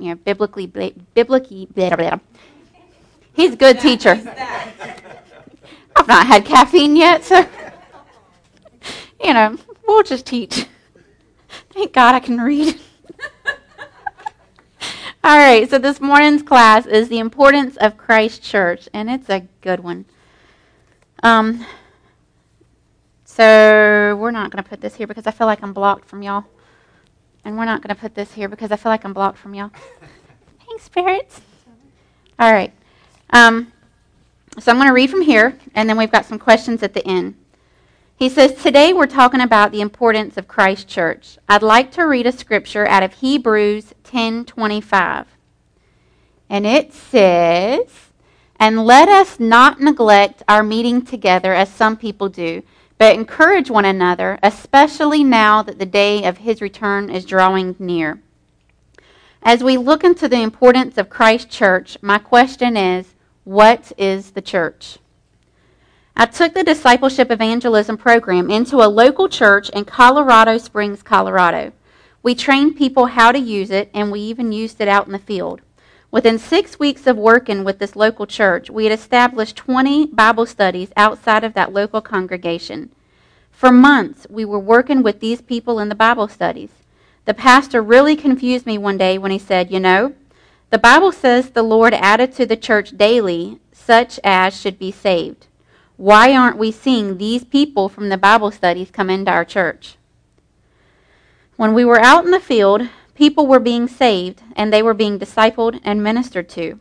you know, biblically, biblically, blah, blah. he's a good teacher. I've not had caffeine yet, so, you know, we'll just teach. Thank God I can read. All right, so this morning's class is the importance of Christ Church, and it's a good one. Um, so we're not going to put this here because I feel like I'm blocked from y'all. And we're not going to put this here because I feel like I'm blocked from y'all. Thanks, spirits. All right. Um, so I'm going to read from here, and then we've got some questions at the end. He says, Today we're talking about the importance of Christ Church. I'd like to read a scripture out of Hebrews 10:25. And it says, "And let us not neglect our meeting together as some people do, but encourage one another, especially now that the day of his return is drawing near. As we look into the importance of Christ Church, my question is what is the church? I took the discipleship evangelism program into a local church in Colorado Springs, Colorado. We trained people how to use it, and we even used it out in the field. Within six weeks of working with this local church, we had established 20 Bible studies outside of that local congregation. For months, we were working with these people in the Bible studies. The pastor really confused me one day when he said, You know, the Bible says the Lord added to the church daily such as should be saved. Why aren't we seeing these people from the Bible studies come into our church? When we were out in the field, people were being saved and they were being discipled and ministered to.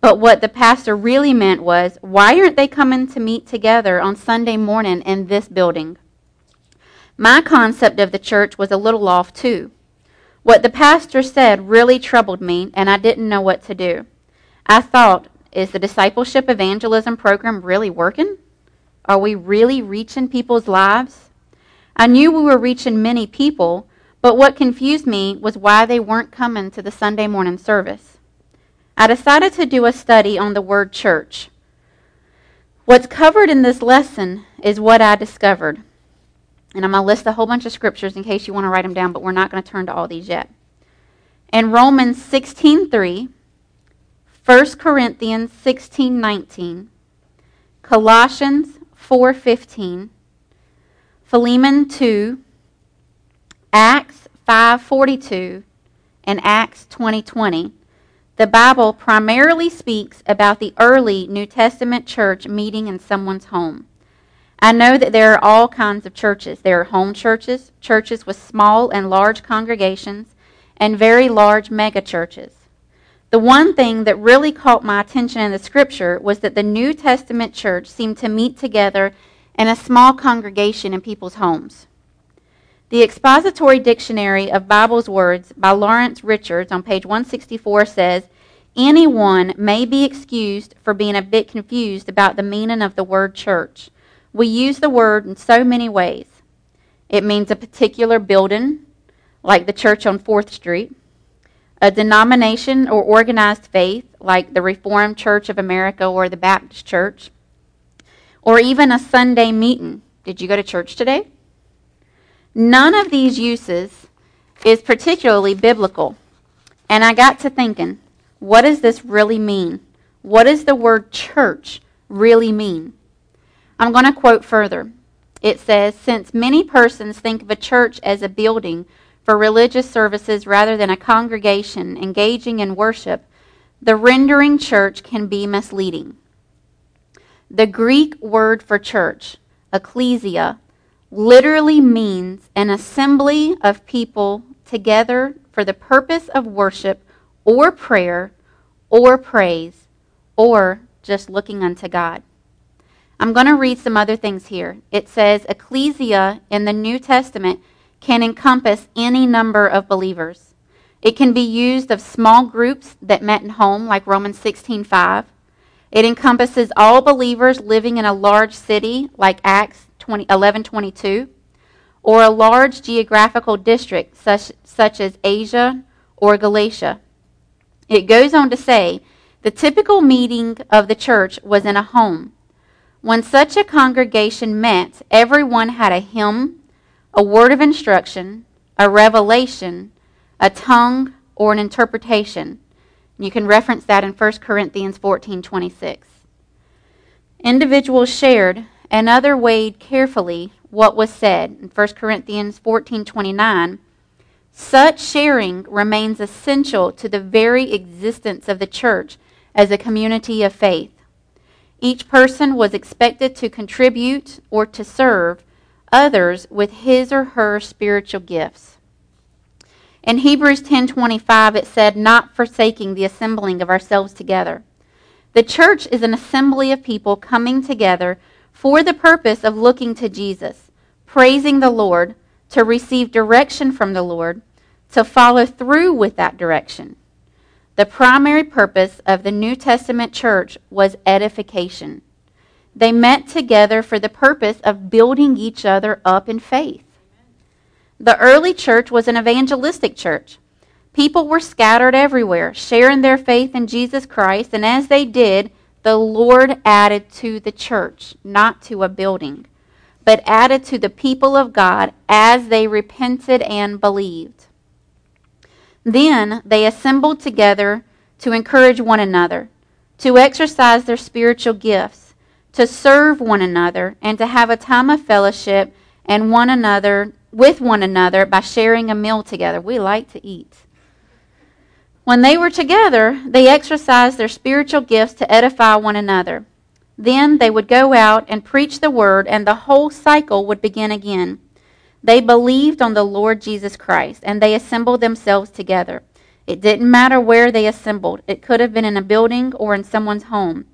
But what the pastor really meant was, why aren't they coming to meet together on Sunday morning in this building? My concept of the church was a little off too. What the pastor said really troubled me, and I didn't know what to do. I thought, is the discipleship evangelism program really working? Are we really reaching people's lives? I knew we were reaching many people, but what confused me was why they weren't coming to the Sunday morning service. I decided to do a study on the word church. What's covered in this lesson is what I discovered. And I'm going to list a whole bunch of scriptures in case you want to write them down, but we're not going to turn to all these yet. In Romans 16:3, 1 Corinthians 16:19, Colossians 4:15, Philemon 2, Acts 5:42 and Acts 20:20, the Bible primarily speaks about the early New Testament church meeting in someone's home. I know that there are all kinds of churches. There are home churches, churches with small and large congregations, and very large mega churches. The one thing that really caught my attention in the scripture was that the New Testament church seemed to meet together in a small congregation in people's homes. The Expository Dictionary of Bible's Words by Lawrence Richards on page 164 says, Anyone may be excused for being a bit confused about the meaning of the word church. We use the word in so many ways. It means a particular building, like the church on 4th Street, a denomination or organized faith, like the Reformed Church of America or the Baptist Church, or even a Sunday meeting. Did you go to church today? None of these uses is particularly biblical. And I got to thinking, what does this really mean? What does the word church really mean? I'm going to quote further. It says, Since many persons think of a church as a building for religious services rather than a congregation engaging in worship, the rendering church can be misleading. The Greek word for church, ecclesia, literally means an assembly of people together for the purpose of worship or prayer or praise or just looking unto God. I'm going to read some other things here. It says ecclesia in the New Testament can encompass any number of believers. It can be used of small groups that met in home like Romans 16:5. It encompasses all believers living in a large city like Acts 20, 1122, or a large geographical district such, such as Asia or Galatia. It goes on to say the typical meeting of the church was in a home. When such a congregation met, everyone had a hymn, a word of instruction, a revelation, a tongue, or an interpretation. You can reference that in 1 Corinthians 14:26. Individuals shared and other weighed carefully what was said in 1 Corinthians 14:29. Such sharing remains essential to the very existence of the church as a community of faith. Each person was expected to contribute or to serve others with his or her spiritual gifts. In Hebrews 10:25 it said not forsaking the assembling of ourselves together. The church is an assembly of people coming together for the purpose of looking to Jesus, praising the Lord, to receive direction from the Lord, to follow through with that direction. The primary purpose of the New Testament church was edification. They met together for the purpose of building each other up in faith. The early church was an evangelistic church. People were scattered everywhere, sharing their faith in Jesus Christ, and as they did, the Lord added to the church, not to a building, but added to the people of God as they repented and believed. Then they assembled together to encourage one another, to exercise their spiritual gifts, to serve one another, and to have a time of fellowship and one another with one another by sharing a meal together. We like to eat. When they were together, they exercised their spiritual gifts to edify one another. Then they would go out and preach the word, and the whole cycle would begin again. They believed on the Lord Jesus Christ and they assembled themselves together. It didn't matter where they assembled. It could have been in a building or in someone's home.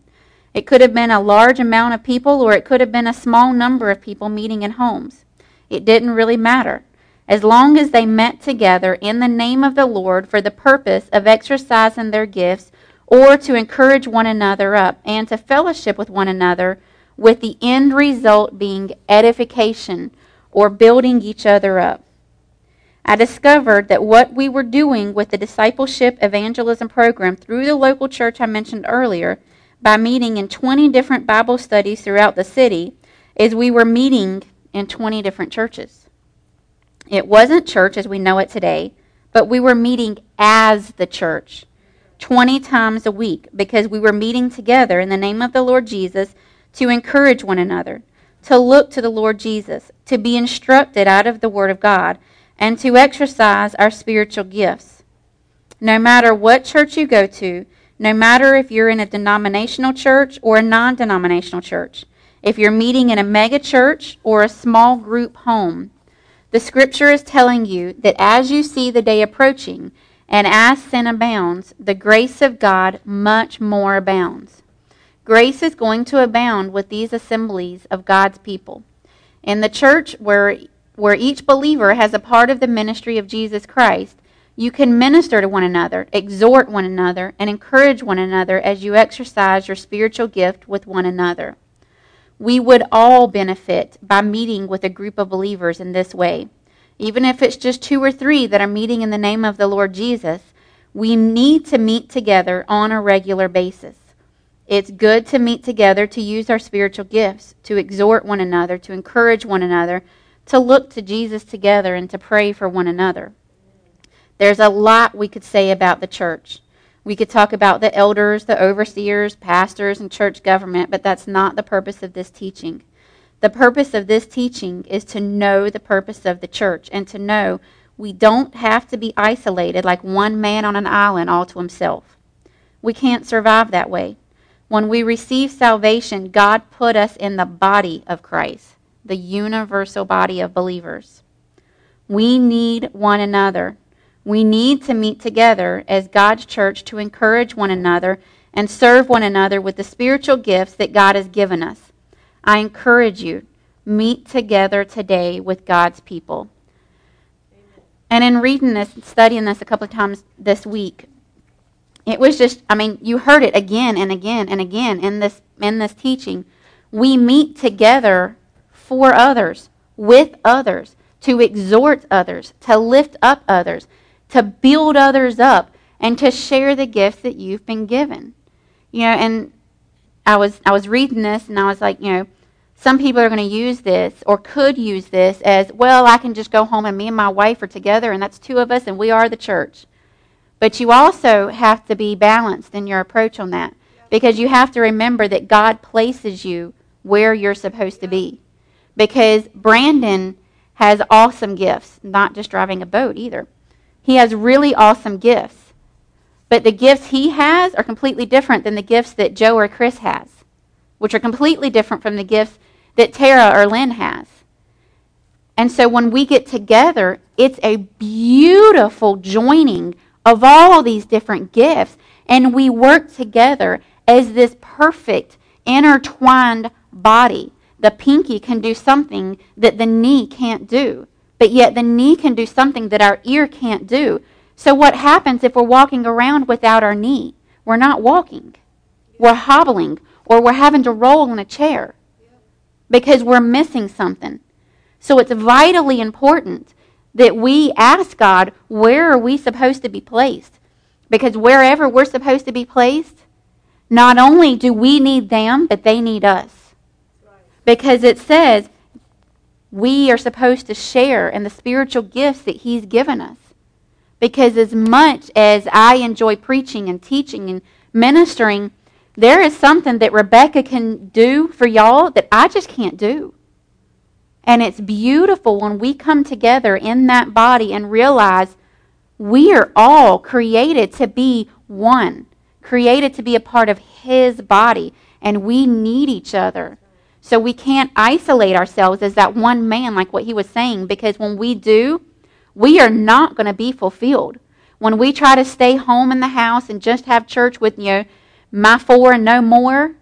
It could have been a large amount of people or it could have been a small number of people meeting in homes. It didn't really matter. As long as they met together in the name of the Lord for the purpose of exercising their gifts or to encourage one another up and to fellowship with one another, with the end result being edification or building each other up. I discovered that what we were doing with the discipleship evangelism program through the local church I mentioned earlier, by meeting in 20 different Bible studies throughout the city, is we were meeting in 20 different churches. It wasn't church as we know it today, but we were meeting as the church 20 times a week because we were meeting together in the name of the Lord Jesus to encourage one another, to look to the Lord Jesus, to be instructed out of the Word of God, and to exercise our spiritual gifts. No matter what church you go to, no matter if you're in a denominational church or a non denominational church, if you're meeting in a mega church or a small group home, the scripture is telling you that as you see the day approaching, and as sin abounds, the grace of God much more abounds. Grace is going to abound with these assemblies of God's people. In the church where, where each believer has a part of the ministry of Jesus Christ, you can minister to one another, exhort one another, and encourage one another as you exercise your spiritual gift with one another. We would all benefit by meeting with a group of believers in this way. Even if it's just two or three that are meeting in the name of the Lord Jesus, we need to meet together on a regular basis. It's good to meet together, to use our spiritual gifts, to exhort one another, to encourage one another, to look to Jesus together, and to pray for one another. There's a lot we could say about the church. We could talk about the elders, the overseers, pastors, and church government, but that's not the purpose of this teaching. The purpose of this teaching is to know the purpose of the church and to know we don't have to be isolated like one man on an island all to himself. We can't survive that way. When we receive salvation, God put us in the body of Christ, the universal body of believers. We need one another. We need to meet together as God's church to encourage one another and serve one another with the spiritual gifts that God has given us. I encourage you, meet together today with God's people. And in reading this, studying this a couple of times this week, it was just, I mean, you heard it again and again and again in this in this teaching. We meet together for others, with others, to exhort others, to lift up others, to build others up, and to share the gifts that you've been given. You know, and I was I was reading this and I was like, you know, some people are going to use this or could use this as, well, I can just go home and me and my wife are together and that's two of us and we are the church. But you also have to be balanced in your approach on that because you have to remember that God places you where you're supposed to be. Because Brandon has awesome gifts, not just driving a boat either. He has really awesome gifts. But the gifts he has are completely different than the gifts that Joe or Chris has, which are completely different from the gifts that Tara or Lynn has. And so when we get together, it's a beautiful joining of all these different gifts. And we work together as this perfect, intertwined body. The pinky can do something that the knee can't do, but yet the knee can do something that our ear can't do. So, what happens if we're walking around without our knee? We're not walking, we're hobbling, or we're having to roll in a chair because we're missing something. So, it's vitally important that we ask God, where are we supposed to be placed? Because wherever we're supposed to be placed, not only do we need them, but they need us. Because it says we are supposed to share in the spiritual gifts that He's given us. Because as much as I enjoy preaching and teaching and ministering, there is something that Rebecca can do for y'all that I just can't do. And it's beautiful when we come together in that body and realize we are all created to be one, created to be a part of His body, and we need each other. So we can't isolate ourselves as that one man, like what he was saying, because when we do, we are not going to be fulfilled. When we try to stay home in the house and just have church with, you my four and no more,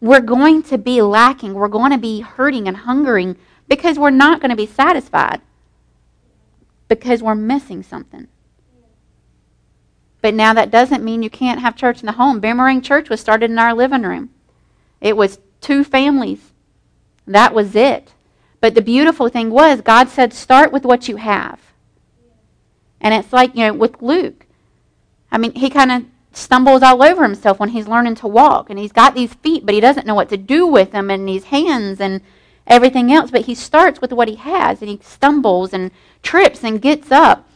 we're going to be lacking. We're going to be hurting and hungering because we're not going to be satisfied because we're missing something. But now that doesn't mean you can't have church in the home. Boomerang Church was started in our living room. It was two families. That was it. But the beautiful thing was, God said, start with what you have. And it's like, you know, with Luke. I mean, he kind of stumbles all over himself when he's learning to walk. And he's got these feet, but he doesn't know what to do with them, and these hands. And everything else, but he starts with what he has and he stumbles and trips and gets up.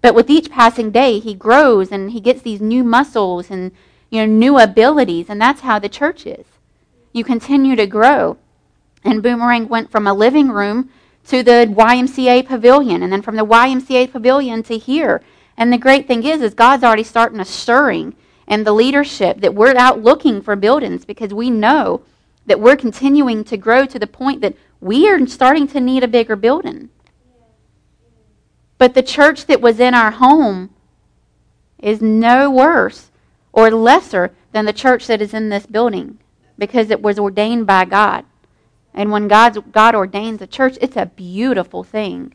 But with each passing day, he grows and he gets these new muscles and you know new abilities, and that's how the church is. You continue to grow. And Boomerang went from a living room to the YMCA pavilion, and then from the YMCA pavilion to here. And the great thing is, is God's already starting a stirring and the leadership that we're out looking for buildings because we know that we're continuing to grow to the point that we are starting to need a bigger building. But the church that was in our home is no worse or lesser than the church that is in this building because it was ordained by God. And when God's, God ordains a church, it's a beautiful thing.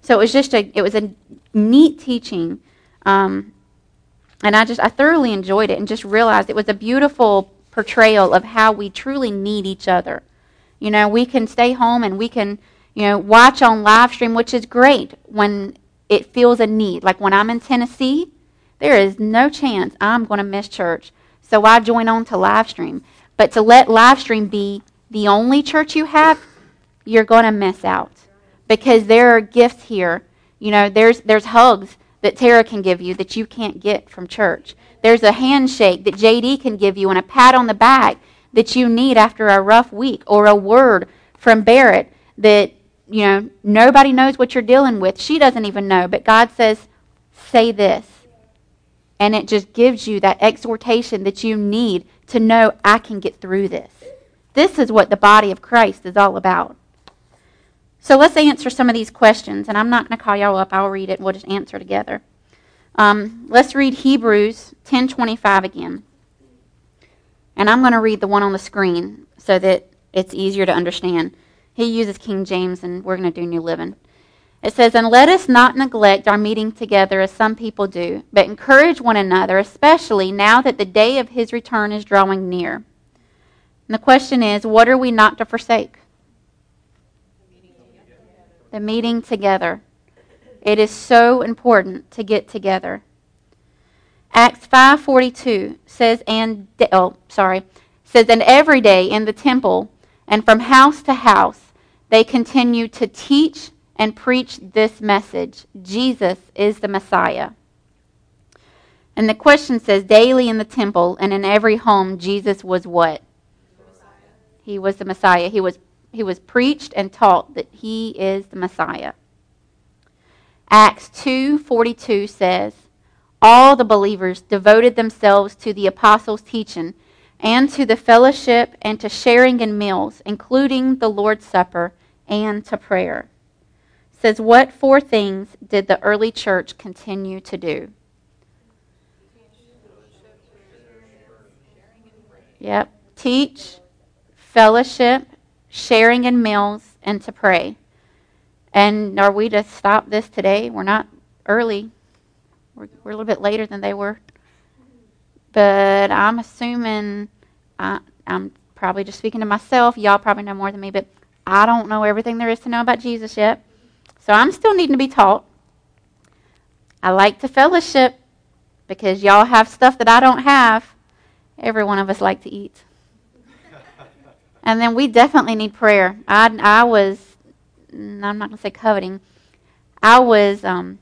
So it was just a, it was a neat teaching. Um, and I just, I thoroughly enjoyed it and just realized it was a beautiful portrayal of how we truly need each other. You know, we can stay home and we can, you know, watch on live stream, which is great when it feels a need. Like when I'm in Tennessee, there is no chance I'm going to miss church. So I join on to live stream. But to let live stream be the only church you have, you're going to miss out. Because there are gifts here. You know, there's there's hugs that Tara can give you that you can't get from church. There's a handshake that JD can give you and a pat on the back that you need after a rough week or a word from Barrett that, you know, nobody knows what you're dealing with. She doesn't even know, but God says, say this. And it just gives you that exhortation that you need to know I can get through this. This is what the body of Christ is all about. So let's answer some of these questions, and I'm not going to call y'all up. I'll read it we'll just answer together. Um, let's read Hebrews 10:25 again. And I'm going to read the one on the screen so that it's easier to understand. He uses King James, and we're going to do New Living. It says, And let us not neglect our meeting together as some people do, but encourage one another, especially now that the day of his return is drawing near. And the question is, what are we not to forsake? The meeting together. It is so important to get together. Acts 5:42 says and oh sorry says and every day in the temple and from house to house they continue to teach and preach this message Jesus is the Messiah. And the question says, daily in the temple and in every home, Jesus was what? He was the Messiah. He was, he was preached and taught that he is the Messiah. Acts 2:42 says, all the believers devoted themselves to the apostles' teaching and to the fellowship and to sharing in meals, including the Lord's Supper and to prayer. Says, What four things did the early church continue to do? Yep. Teach, fellowship, sharing in meals, and to pray. And are we to stop this today? We're not early. We're, we're a little bit later than they were. But I'm assuming, I, I'm probably just speaking to myself. Y'all probably know more than me, but I don't know everything there is to know about Jesus yet. So I'm still needing to be taught. I like to fellowship because y'all have stuff that I don't have. Every one of us like to eat. And then we definitely need prayer. I, I was, I'm not going to say coveting, I was um,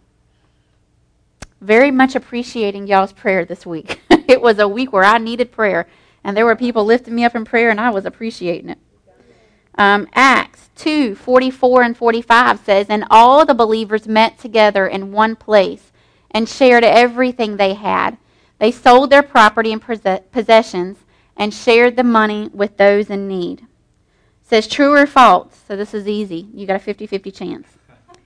very much appreciating y'all's prayer this week. it was a week where I needed prayer, and there were people lifting me up in prayer, and I was appreciating it. Um, Acts 2 44 and 45 says, And all the believers met together in one place and shared everything they had. They sold their property and possessions and shared the money with those in need. It says true or false. So this is easy. You got a 50 50 chance.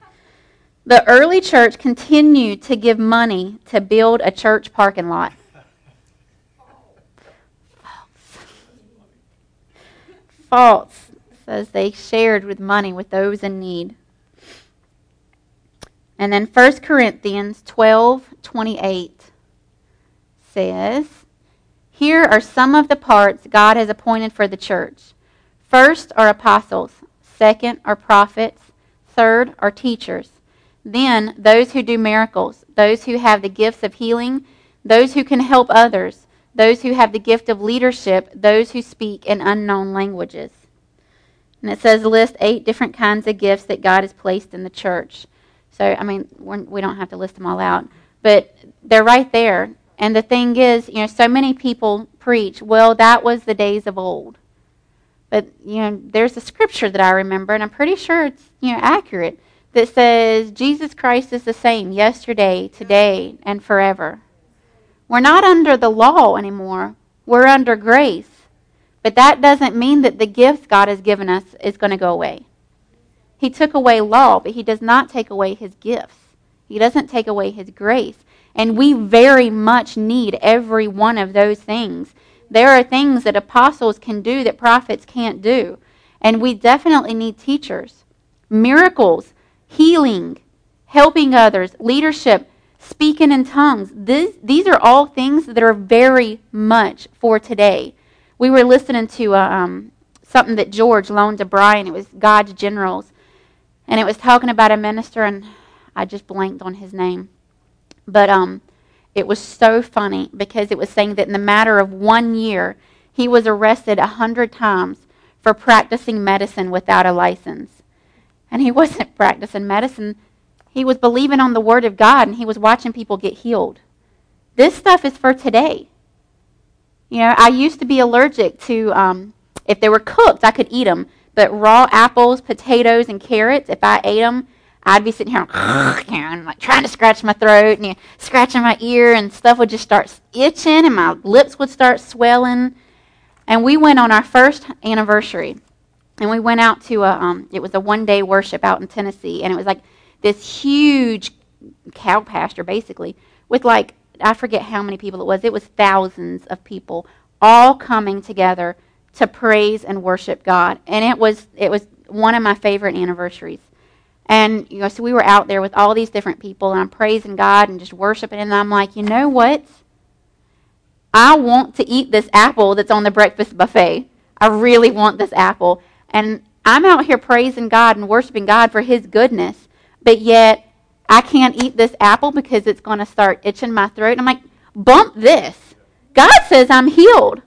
The early church continued to give money to build a church parking lot. False. False says they shared with money with those in need. And then 1 Corinthians 12 28 says, Here are some of the parts God has appointed for the church. First are apostles, second are prophets, third are teachers then those who do miracles, those who have the gifts of healing, those who can help others, those who have the gift of leadership, those who speak in unknown languages. And it says list eight different kinds of gifts that God has placed in the church. So, I mean, we're, we do not have to list them all out, but they're right there. And the thing is, you know, so many people preach, well, that was the days of old. But, you know, there's a scripture that I remember, and I'm pretty sure it's, you know, accurate that says Jesus Christ is the same yesterday, today, and forever. We're not under the law anymore. We're under grace. But that doesn't mean that the gifts God has given us is going to go away. He took away law, but he does not take away his gifts. He doesn't take away his grace. And we very much need every one of those things. There are things that apostles can do that prophets can't do. And we definitely need teachers. Miracles healing, helping others, leadership, speaking in tongues. This, these are all things that are very much for today. We were listening to uh, um, something that George loaned to Brian. It was God's Generals. And it was talking about a minister, and I just blanked on his name. But um, it was so funny because it was saying that in the matter of one year, he was arrested a hundred times for practicing medicine without a license. And he wasn't practicing medicine. He was believing on the Word of God and he was watching people get healed. This stuff is for today. You know, I used to be allergic to, um, if they were cooked, I could eat them. But raw apples, potatoes, and carrots, if I ate them, I'd be sitting here and like trying to scratch my throat and you know, scratching my ear, and stuff would just start itching, and my lips would start swelling. And we went on our first anniversary, and we went out to a um, it was a one day worship out in tennessee and it was like this huge cow pasture basically with like i forget how many people it was. It was thousands of people all coming together to praise and worship god. And it was it was one of my favorite anniversaries and you know so we were out there with all these different people and i'm praising god and just worshiping and i'm like you know what i want to eat this apple that's on the breakfast buffet i really want this apple and I'm out here praising God and worshiping God for His goodness, but yet I can't eat this apple because it's going to start itching my throat. And I'm like, bump this. God says I'm healed.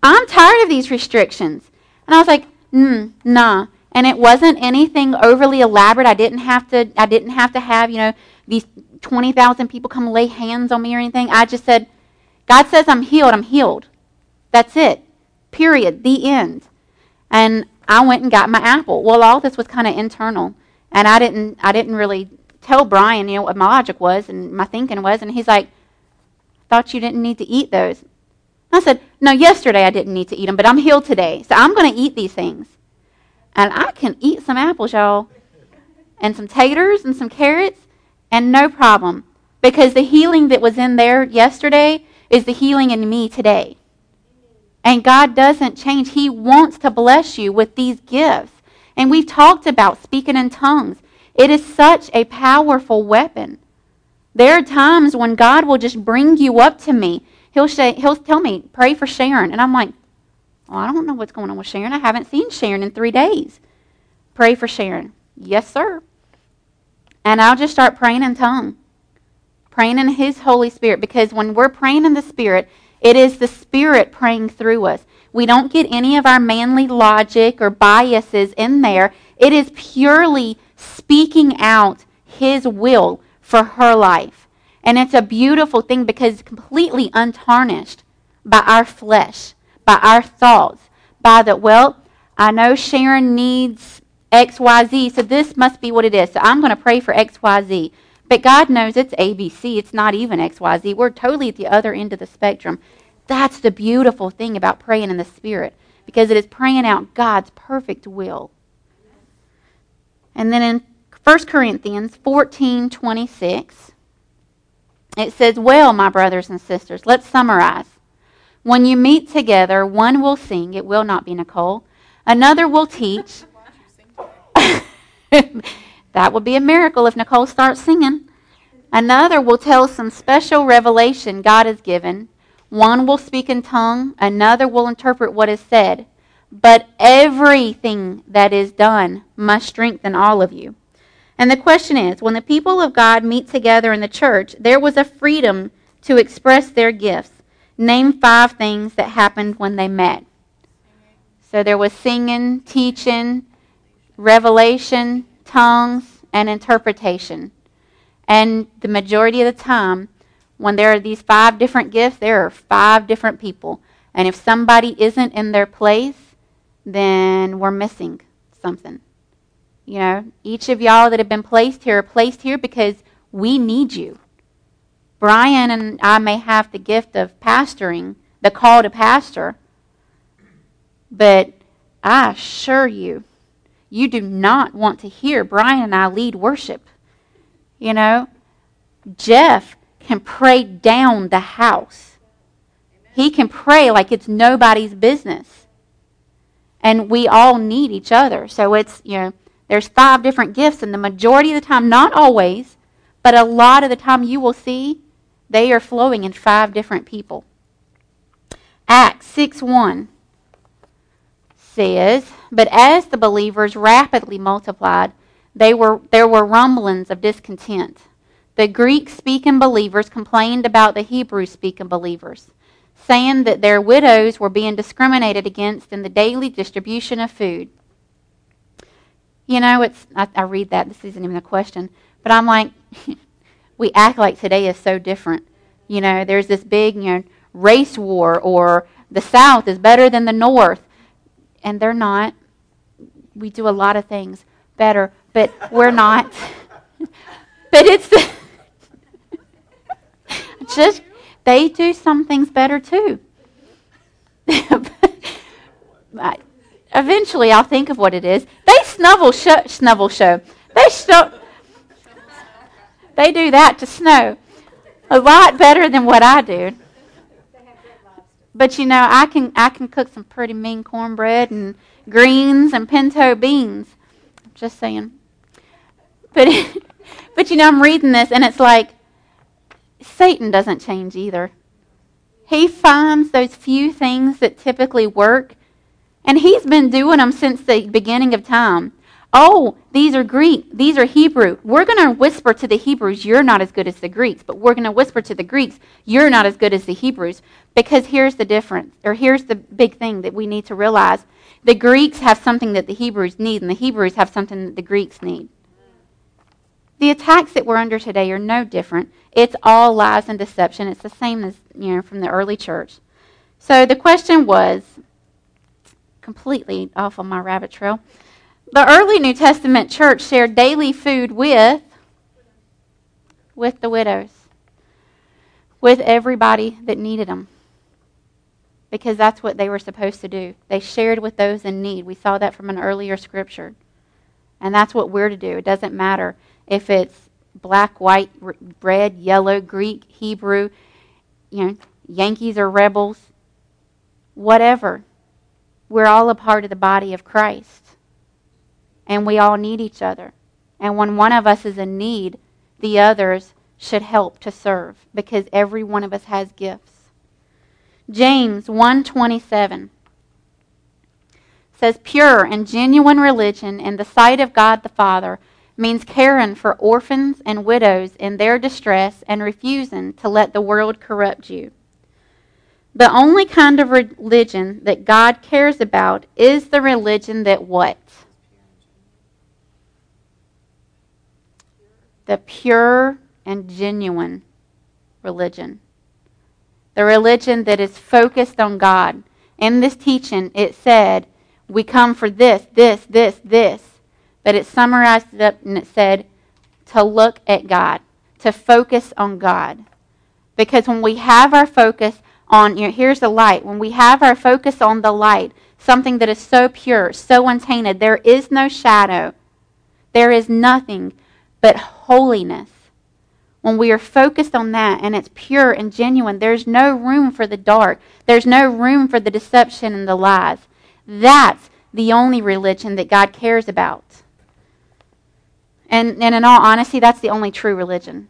I'm tired of these restrictions. And I was like, mm, nah. And it wasn't anything overly elaborate. I didn't have to. I didn't have to have you know these 20,000 people come lay hands on me or anything. I just said, God says I'm healed, I'm healed. That's it. Period. The end. And I went and got my apple. Well, all this was kind of internal, and I didn't I didn't really tell Brian, you know, what my logic was and my thinking was, and he's like, "Thought you didn't need to eat those." I said, "No, yesterday I didn't need to eat them, but I'm healed today, so I'm going to eat these things." And I can eat some apples, y'all, and some taters and some carrots, and no problem, because the healing that was in there yesterday is the healing in me today. And God doesn't change. He wants to bless you with these gifts. And we've talked about speaking in tongues. It is such a powerful weapon. There are times when God will just bring you up to me. He'll, say, he'll tell me, pray for Sharon. And I'm like, I don't know what's going on with Sharon. I haven't seen Sharon in three days. Pray for Sharon. Yes, sir. And I'll just start praying in tongue, praying in His Holy Spirit. Because when we're praying in the Spirit, it is the Spirit praying through us. We don't get any of our manly logic or biases in there. It is purely speaking out His will for her life. And it's a beautiful thing because it's completely untarnished by our flesh, by our thoughts, by the, well, I know Sharon needs XYZ, so this must be what it is. So I'm going to pray for XYZ. But God knows it's ABC. It's not even XYZ. We're totally at the other end of the spectrum. That's the beautiful thing about praying in the Spirit because it is praying out God's perfect will. And then in 1 Corinthians 14 26, it says, Well, my brothers and sisters, let's summarize. When you meet together, one will sing, it will not be Nicole, another will teach. That would be a miracle if Nicole starts singing. Another will tell some special revelation God has given. One will speak in tongue, another will interpret what is said. But everything that is done must strengthen all of you. And the question is when the people of God meet together in the church, there was a freedom to express their gifts. Name five things that happened when they met. So there was singing, teaching, revelation, tongues, and interpretation. And the majority of the time, when there are these five different gifts, there are five different people. And if somebody isn't in their place, then we're missing something. You know, each of y'all that have been placed here are placed here because we need you. Brian and I may have the gift of pastoring, the call to pastor, but I assure you, you do not want to hear Brian and I lead worship. You know, Jeff can pray down the house. He can pray like it's nobody's business. And we all need each other. So it's, you know, there's five different gifts, and the majority of the time, not always, but a lot of the time you will see they are flowing in five different people. Acts 6 1 says, But as the believers rapidly multiplied, they were, there were rumblings of discontent. The Greek speaking believers complained about the Hebrew speaking believers, saying that their widows were being discriminated against in the daily distribution of food. You know, it's I, I read that, this isn't even a question, but I'm like, we act like today is so different. You know, there's this big, you know, race war or the South is better than the North and they're not. We do a lot of things better, but we're not. but it's just they do some things better too. Eventually, I'll think of what it is. They snuffle show, show. They show, They do that to snow a lot better than what I do. But you know, I can I can cook some pretty mean cornbread and greens and pinto beans. Just saying. But but you know, I'm reading this and it's like Satan doesn't change either. He finds those few things that typically work, and he's been doing them since the beginning of time. Oh, these are Greek, these are Hebrew. We're going to whisper to the Hebrews, you're not as good as the Greeks, but we're going to whisper to the Greeks, you're not as good as the Hebrews. Because here's the difference, or here's the big thing that we need to realize the Greeks have something that the Hebrews need, and the Hebrews have something that the Greeks need. The attacks that we're under today are no different. It's all lies and deception. It's the same as, you know, from the early church. So the question was completely off on my rabbit trail. The early New Testament church shared daily food with with the widows, with everybody that needed them. Because that's what they were supposed to do. They shared with those in need. We saw that from an earlier scripture. And that's what we're to do. It doesn't matter if it's black, white, red, yellow, Greek, Hebrew, you know, Yankees or rebels, whatever. We're all a part of the body of Christ. And we all need each other. And when one of us is in need, the others should help to serve because every one of us has gifts. James 127 says pure and genuine religion in the sight of God the Father means caring for orphans and widows in their distress and refusing to let the world corrupt you. The only kind of religion that God cares about is the religion that what? The pure and genuine religion. The religion that is focused on God. In this teaching, it said, we come for this, this, this, this. But it summarized it up and it said, to look at God, to focus on God. Because when we have our focus on, you know, here's the light. When we have our focus on the light, something that is so pure, so untainted, there is no shadow. There is nothing but holiness. When we are focused on that and it's pure and genuine, there's no room for the dark. There's no room for the deception and the lies. That's the only religion that God cares about. And, and in all honesty, that's the only true religion.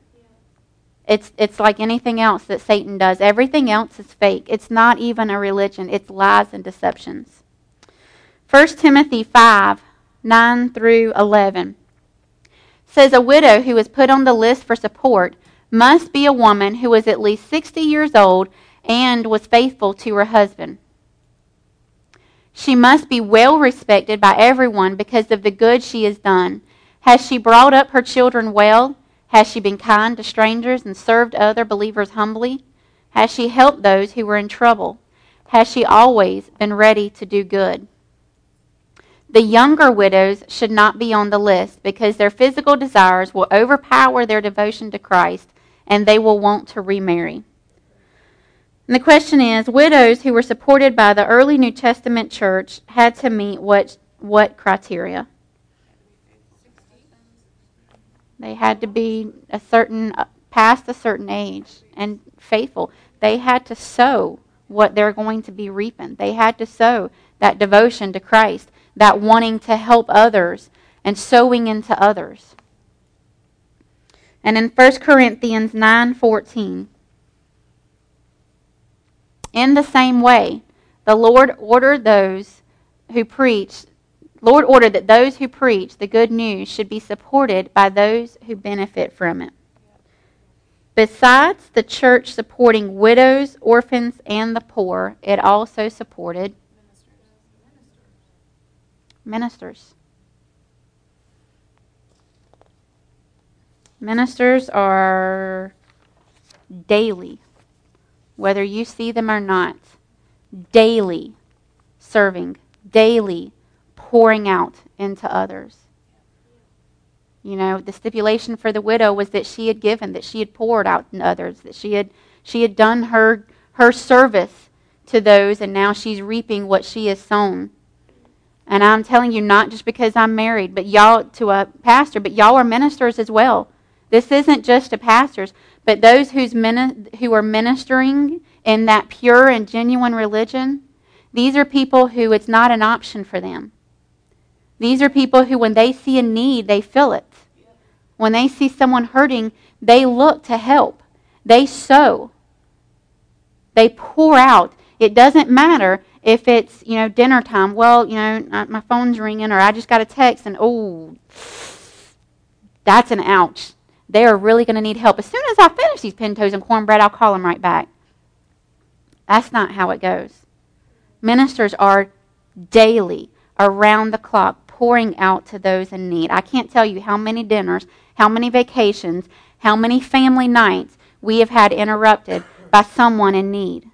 It's, it's like anything else that Satan does. Everything else is fake. It's not even a religion, it's lies and deceptions. 1 Timothy 5 9 through 11 says a widow who is put on the list for support must be a woman who is at least 60 years old and was faithful to her husband. She must be well respected by everyone because of the good she has done. Has she brought up her children well? Has she been kind to strangers and served other believers humbly? Has she helped those who were in trouble? Has she always been ready to do good? The younger widows should not be on the list because their physical desires will overpower their devotion to Christ and they will want to remarry. And the question is widows who were supported by the early New Testament church had to meet what, what criteria? They had to be a certain past a certain age and faithful. They had to sow what they're going to be reaping. They had to sow that devotion to Christ, that wanting to help others and sowing into others. And in 1 Corinthians 9:14, in the same way, the Lord ordered those who preach Lord ordered that those who preach the good news should be supported by those who benefit from it. Besides the church supporting widows, orphans, and the poor, it also supported ministers. Ministers are daily, whether you see them or not, daily serving, daily pouring out into others. You know, the stipulation for the widow was that she had given, that she had poured out in others, that she had she had done her her service to those and now she's reaping what she has sown. And I'm telling you not just because I'm married, but y'all to a pastor, but y'all are ministers as well. This isn't just to pastors, but those who's mini- who are ministering in that pure and genuine religion. These are people who it's not an option for them. These are people who, when they see a need, they fill it. When they see someone hurting, they look to help. They sow. They pour out. It doesn't matter if it's, you know, dinner time. Well, you know, my phone's ringing or I just got a text and, oh, that's an ouch. They are really going to need help. As soon as I finish these pintos and cornbread, I'll call them right back. That's not how it goes. Ministers are daily, around the clock, pouring out to those in need. I can't tell you how many dinners how many vacations, how many family nights we have had interrupted by someone in need.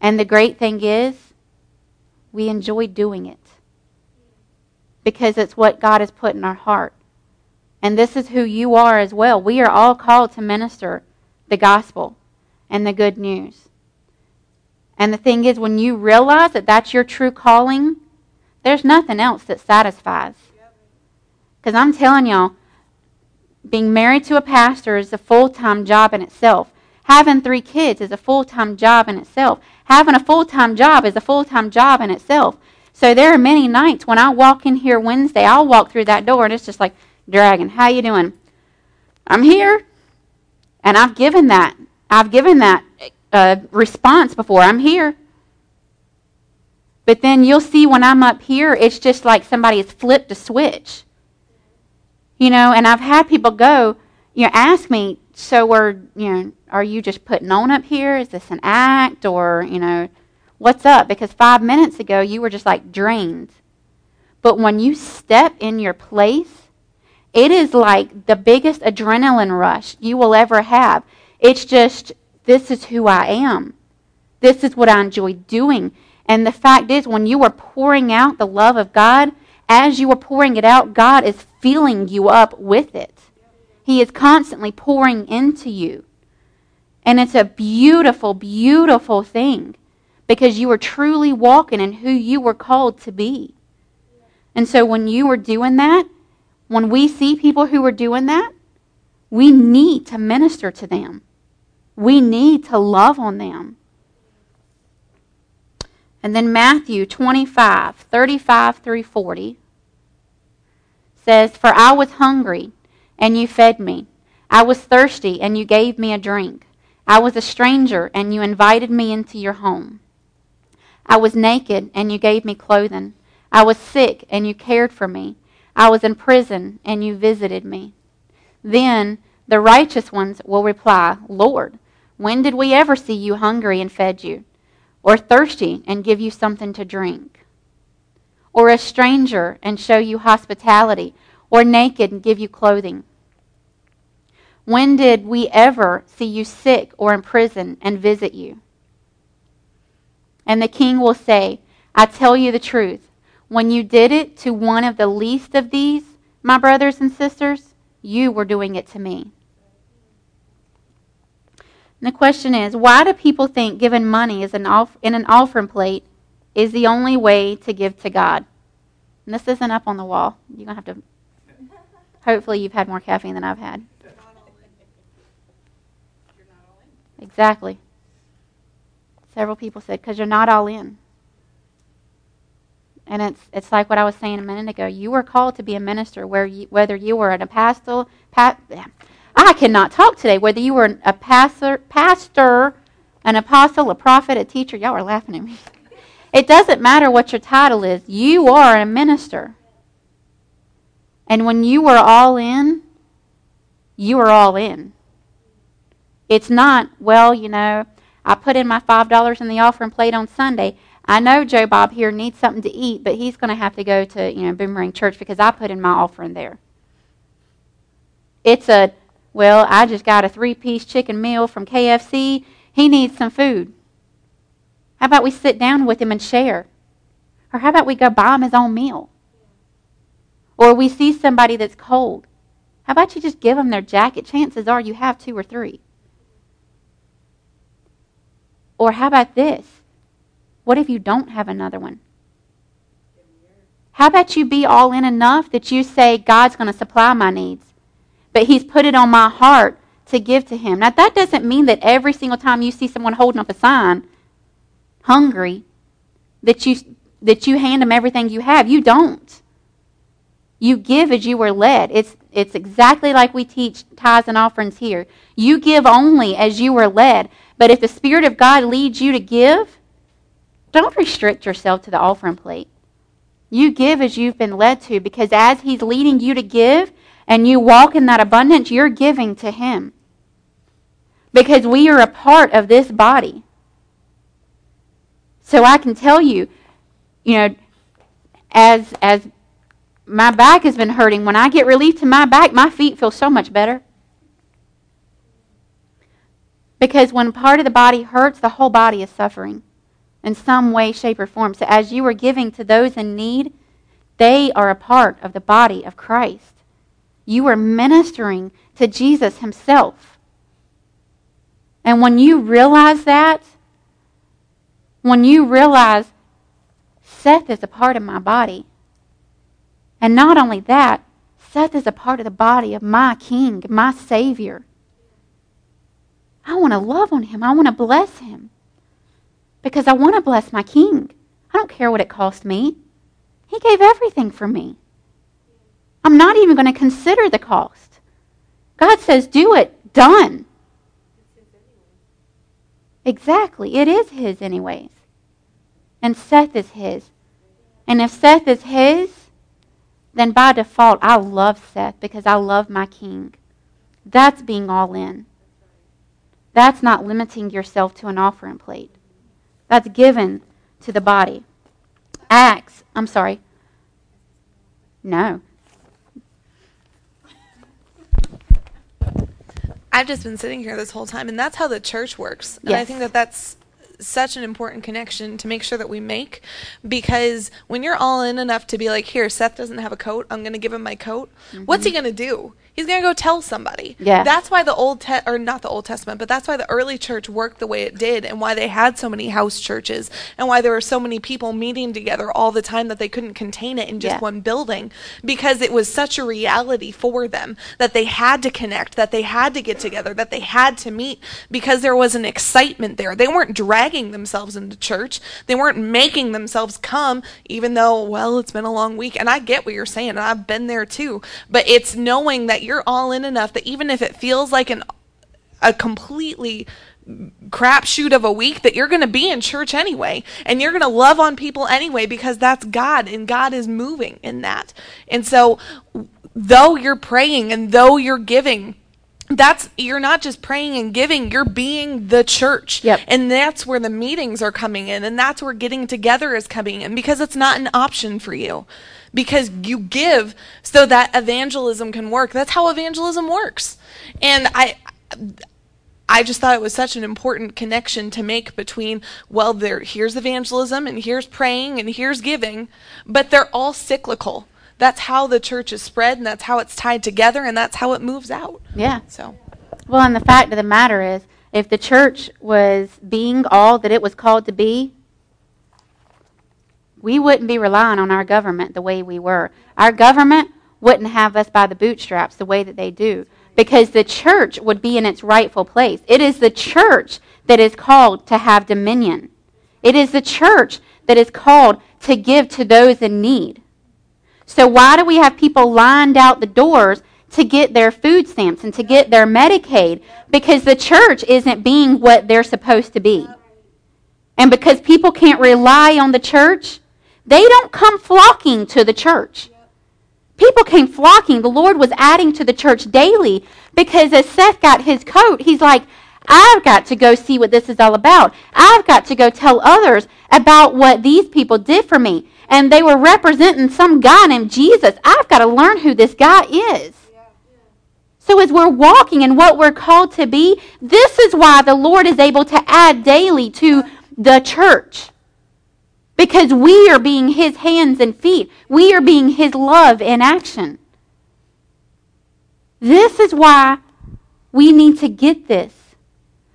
And the great thing is, we enjoy doing it because it's what God has put in our heart. And this is who you are as well. We are all called to minister the gospel and the good news. And the thing is, when you realize that that's your true calling, there's nothing else that satisfies. Because I'm telling y'all, being married to a pastor is a full time job in itself. Having three kids is a full time job in itself. Having a full time job is a full time job in itself. So there are many nights when I walk in here Wednesday, I'll walk through that door and it's just like, Dragon, how you doing? I'm here. And I've given that. I've given that uh, response before. I'm here. But then you'll see when I'm up here, it's just like somebody has flipped a switch. You know, and I've had people go, you know, ask me, so we're, you know, are you just putting on up here? Is this an act or, you know, what's up? Because five minutes ago you were just like drained. But when you step in your place, it is like the biggest adrenaline rush you will ever have. It's just, this is who I am. This is what I enjoy doing. And the fact is, when you are pouring out the love of God, as you are pouring it out, God is filling you up with it. He is constantly pouring into you. And it's a beautiful, beautiful thing because you are truly walking in who you were called to be. And so when you are doing that, when we see people who are doing that, we need to minister to them. We need to love on them. And then Matthew 25, 35 through 40 says, For I was hungry, and you fed me. I was thirsty, and you gave me a drink. I was a stranger, and you invited me into your home. I was naked, and you gave me clothing. I was sick, and you cared for me. I was in prison, and you visited me. Then the righteous ones will reply, Lord, when did we ever see you hungry and fed you, or thirsty and give you something to drink? Or a stranger and show you hospitality, or naked and give you clothing? When did we ever see you sick or in prison and visit you? And the king will say, I tell you the truth. When you did it to one of the least of these, my brothers and sisters, you were doing it to me. And the question is, why do people think giving money is an off- in an offering plate is the only way to give to God? And this isn't up on the wall. You're going to have to. Hopefully, you've had more caffeine than I've had. Exactly. Several people said, because you're not all in. And it's it's like what I was saying a minute ago. You were called to be a minister, where you, whether you were an apostle, pa- I cannot talk today. Whether you were a pastor, pastor, an apostle, a prophet, a teacher. Y'all are laughing at me. It doesn't matter what your title is. You are a minister. And when you are all in, you are all in. It's not, well, you know, I put in my $5 in the offering plate on Sunday. I know Joe Bob here needs something to eat, but he's going to have to go to, you know, Boomerang Church because I put in my offering there. It's a, well, I just got a three-piece chicken meal from KFC. He needs some food. How about we sit down with him and share? Or how about we go buy him his own meal? Or we see somebody that's cold. How about you just give them their jacket? Chances are you have two or three. Or how about this? What if you don't have another one? How about you be all in enough that you say, God's going to supply my needs, but He's put it on my heart to give to Him? Now, that doesn't mean that every single time you see someone holding up a sign, hungry, that you, that you hand them everything you have. You don't. You give as you were led. It's, it's exactly like we teach tithes and offerings here. You give only as you were led. But if the Spirit of God leads you to give, don't restrict yourself to the offering plate. You give as you've been led to because as He's leading you to give and you walk in that abundance, you're giving to Him. Because we are a part of this body. So I can tell you, you know, as, as my back has been hurting. When I get relief to my back, my feet feel so much better. Because when part of the body hurts, the whole body is suffering in some way, shape, or form. So as you are giving to those in need, they are a part of the body of Christ. You are ministering to Jesus himself. And when you realize that, when you realize Seth is a part of my body, and not only that, Seth is a part of the body of my King, my Savior. I want to love on him. I want to bless him because I want to bless my King. I don't care what it cost me. He gave everything for me. I'm not even going to consider the cost. God says, do it. Done. Exactly. It is His, anyways. And Seth is His. And if Seth is His, then by default, I love Seth because I love my King. That's being all in. That's not limiting yourself to an offering plate. That's given to the body. Acts, I'm sorry. No. I've just been sitting here this whole time, and that's how the church works. And I think that that's such an important connection to make sure that we make because when you're all in enough to be like, here, Seth doesn't have a coat, I'm going to give him my coat, mm-hmm. what's he going to do? He's going to go tell somebody. Yeah. That's why the Old Te- or not the Old Testament, but that's why the early church worked the way it did and why they had so many house churches and why there were so many people meeting together all the time that they couldn't contain it in just yeah. one building because it was such a reality for them that they had to connect, that they had to get together, that they had to meet because there was an excitement there. They weren't dragging themselves into church. They weren't making themselves come even though, well, it's been a long week and I get what you're saying and I've been there too. But it's knowing that you're all in enough that even if it feels like an a completely crapshoot of a week that you're going to be in church anyway and you're going to love on people anyway because that's God and God is moving in that. And so though you're praying and though you're giving that's you're not just praying and giving you're being the church yep. and that's where the meetings are coming in and that's where getting together is coming in because it's not an option for you because you give so that evangelism can work. That's how evangelism works. And I I just thought it was such an important connection to make between well there here's evangelism and here's praying and here's giving, but they're all cyclical. That's how the church is spread and that's how it's tied together and that's how it moves out. Yeah. So well, and the fact of the matter is if the church was being all that it was called to be, we wouldn't be relying on our government the way we were. Our government wouldn't have us by the bootstraps the way that they do because the church would be in its rightful place. It is the church that is called to have dominion. It is the church that is called to give to those in need. So, why do we have people lined out the doors to get their food stamps and to get their Medicaid? Because the church isn't being what they're supposed to be. And because people can't rely on the church, they don't come flocking to the church. People came flocking. The Lord was adding to the church daily because as Seth got his coat, he's like, I've got to go see what this is all about. I've got to go tell others about what these people did for me. And they were representing some guy named Jesus. I've got to learn who this guy is. So, as we're walking in what we're called to be, this is why the Lord is able to add daily to the church. Because we are being his hands and feet. We are being his love in action. This is why we need to get this.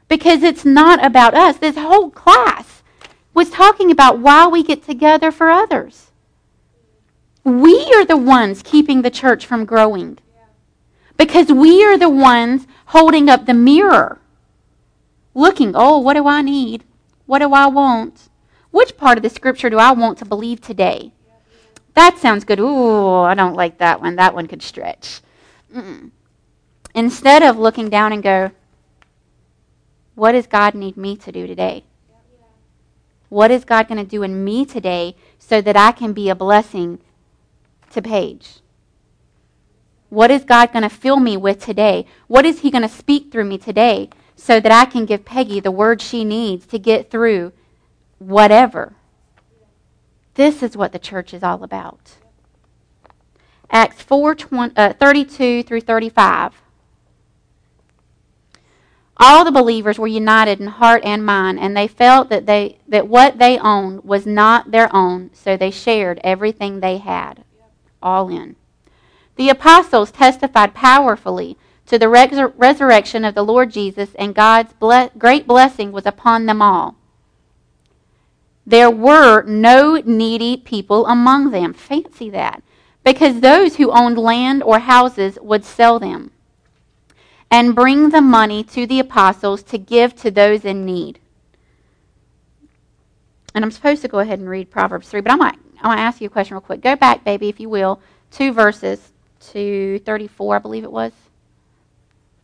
Because it's not about us. This whole class was talking about why we get together for others. We are the ones keeping the church from growing. Because we are the ones holding up the mirror, looking, oh, what do I need? What do I want? Which part of the scripture do I want to believe today? That sounds good. Ooh, I don't like that one. That one could stretch. Mm-mm. Instead of looking down and go, what does God need me to do today? What is God going to do in me today so that I can be a blessing to Paige? What is God going to fill me with today? What is He going to speak through me today so that I can give Peggy the word she needs to get through whatever. This is what the church is all about. Acts 4 20, uh, 32 through 35. All the believers were united in heart and mind, and they felt that, they, that what they owned was not their own, so they shared everything they had. All in. The apostles testified powerfully to the resur- resurrection of the Lord Jesus, and God's ble- great blessing was upon them all. There were no needy people among them. Fancy that. Because those who owned land or houses would sell them and bring the money to the apostles to give to those in need. And I'm supposed to go ahead and read Proverbs 3, but I might, I want to ask you a question real quick. Go back, baby, if you will, two verses to 34, I believe it was.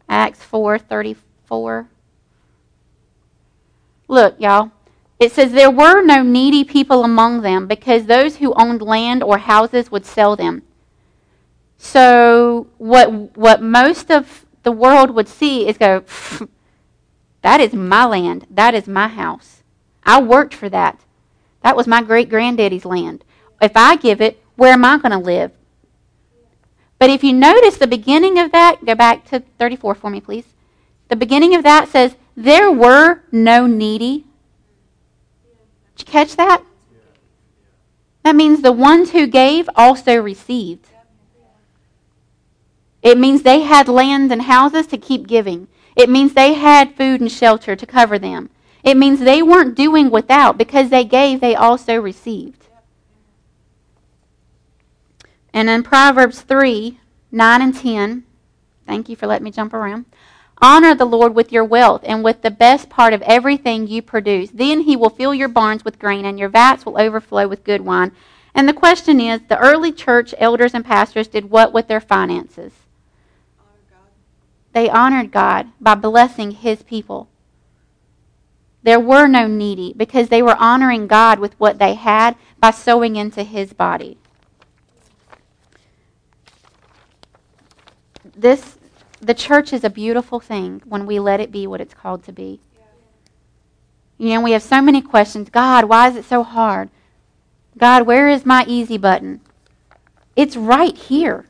Acts 4 34. Look, y'all. It says, There were no needy people among them because those who owned land or houses would sell them. So, what, what most of the world would see is go, That is my land. That is my house. I worked for that. That was my great granddaddy's land. If I give it, where am I going to live? But if you notice the beginning of that, go back to 34 for me, please. The beginning of that says, There were no needy. Did you catch that? That means the ones who gave also received. It means they had lands and houses to keep giving. It means they had food and shelter to cover them. It means they weren't doing without. Because they gave, they also received. And in Proverbs 3 9 and 10, thank you for letting me jump around. Honor the Lord with your wealth and with the best part of everything you produce. Then he will fill your barns with grain and your vats will overflow with good wine. And the question is the early church elders and pastors did what with their finances? They honored God by blessing his people. There were no needy because they were honoring God with what they had by sowing into his body. This the church is a beautiful thing when we let it be what it's called to be. You know, we have so many questions. God, why is it so hard? God, where is my easy button? It's right here.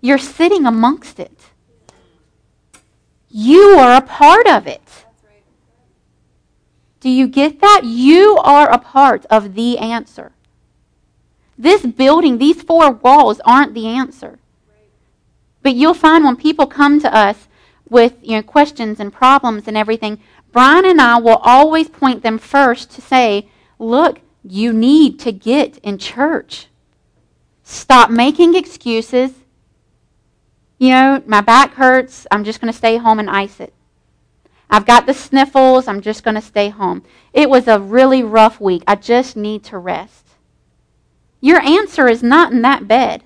You're sitting amongst it. You are a part of it. Do you get that? You are a part of the answer. This building, these four walls aren't the answer. But you'll find when people come to us with you know, questions and problems and everything, Brian and I will always point them first to say, look, you need to get in church. Stop making excuses. You know, my back hurts. I'm just going to stay home and ice it. I've got the sniffles. I'm just going to stay home. It was a really rough week. I just need to rest. Your answer is not in that bed.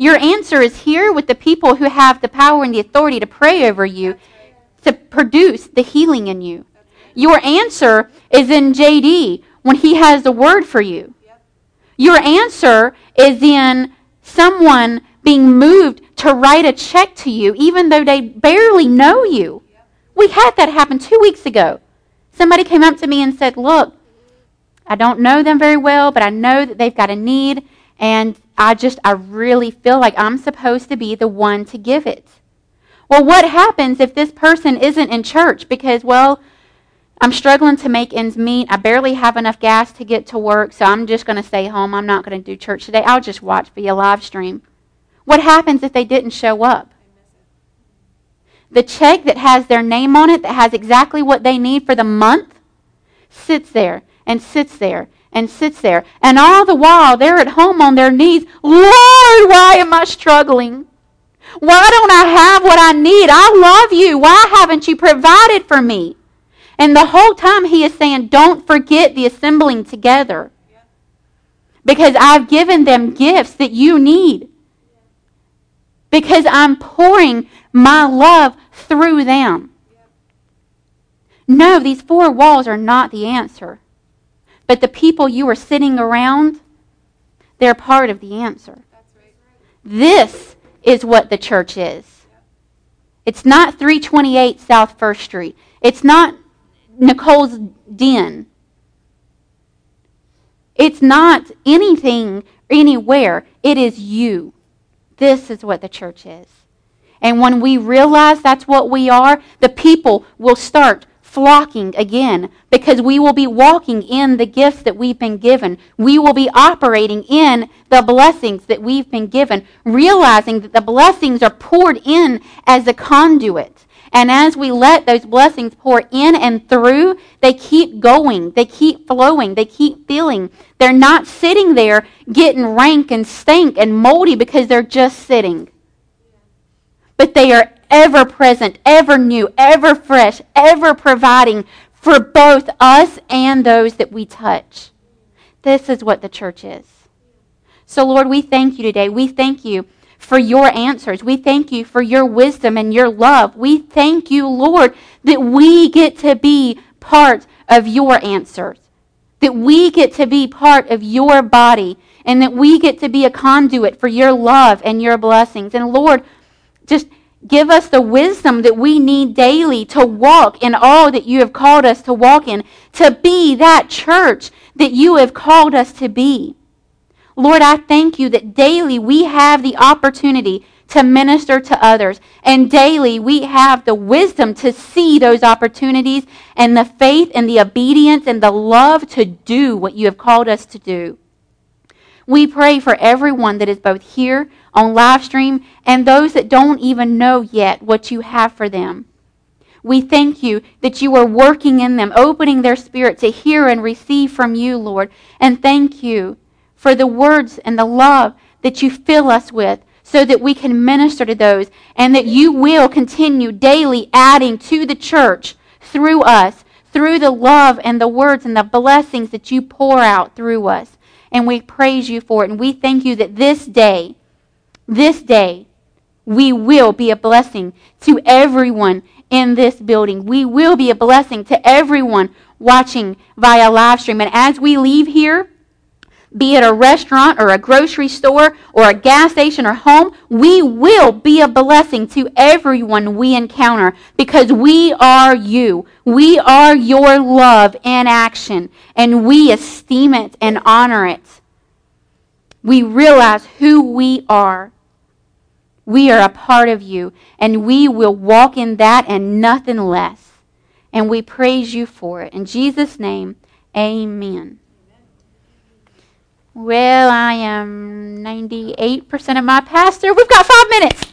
Your answer is here with the people who have the power and the authority to pray over you to produce the healing in you. Your answer is in JD when he has the word for you. Your answer is in someone being moved to write a check to you, even though they barely know you. We had that happen two weeks ago. Somebody came up to me and said, Look, I don't know them very well, but I know that they've got a need, and I just, I really feel like I'm supposed to be the one to give it. Well, what happens if this person isn't in church? Because, well, I'm struggling to make ends meet. I barely have enough gas to get to work, so I'm just going to stay home. I'm not going to do church today. I'll just watch via live stream. What happens if they didn't show up? The check that has their name on it, that has exactly what they need for the month, sits there and sits there and sits there. And all the while, they're at home on their knees. Lord, why am I struggling? Why don't I have what I need? I love you. Why haven't you provided for me? And the whole time he is saying, don't forget the assembling together. Because I've given them gifts that you need. Because I'm pouring my love through them. No, these four walls are not the answer. But the people you are sitting around, they're part of the answer. This is what the church is. It's not 328 South First Street. It's not Nicole's Den. It's not anything anywhere. It is you. This is what the church is. And when we realize that's what we are, the people will start flocking again because we will be walking in the gifts that we've been given. We will be operating in the blessings that we've been given, realizing that the blessings are poured in as a conduit. And as we let those blessings pour in and through, they keep going, they keep flowing, they keep filling. They're not sitting there getting rank and stank and moldy because they're just sitting. But they are ever present, ever new, ever fresh, ever providing for both us and those that we touch. This is what the church is. So, Lord, we thank you today. We thank you for your answers. We thank you for your wisdom and your love. We thank you, Lord, that we get to be part of your answers, that we get to be part of your body, and that we get to be a conduit for your love and your blessings. And Lord, just Give us the wisdom that we need daily to walk in all that you have called us to walk in, to be that church that you have called us to be. Lord, I thank you that daily we have the opportunity to minister to others. And daily we have the wisdom to see those opportunities and the faith and the obedience and the love to do what you have called us to do. We pray for everyone that is both here on live stream and those that don't even know yet what you have for them. We thank you that you are working in them, opening their spirit to hear and receive from you, Lord. And thank you for the words and the love that you fill us with so that we can minister to those and that you will continue daily adding to the church through us, through the love and the words and the blessings that you pour out through us. And we praise you for it. And we thank you that this day, this day, we will be a blessing to everyone in this building. We will be a blessing to everyone watching via live stream. And as we leave here, be it a restaurant or a grocery store or a gas station or home, we will be a blessing to everyone we encounter because we are you. We are your love in action and we esteem it and honor it. We realize who we are we are a part of you, and we will walk in that and nothing less. And we praise you for it. In Jesus' name, amen. Well, I am 98% of my pastor. We've got five minutes.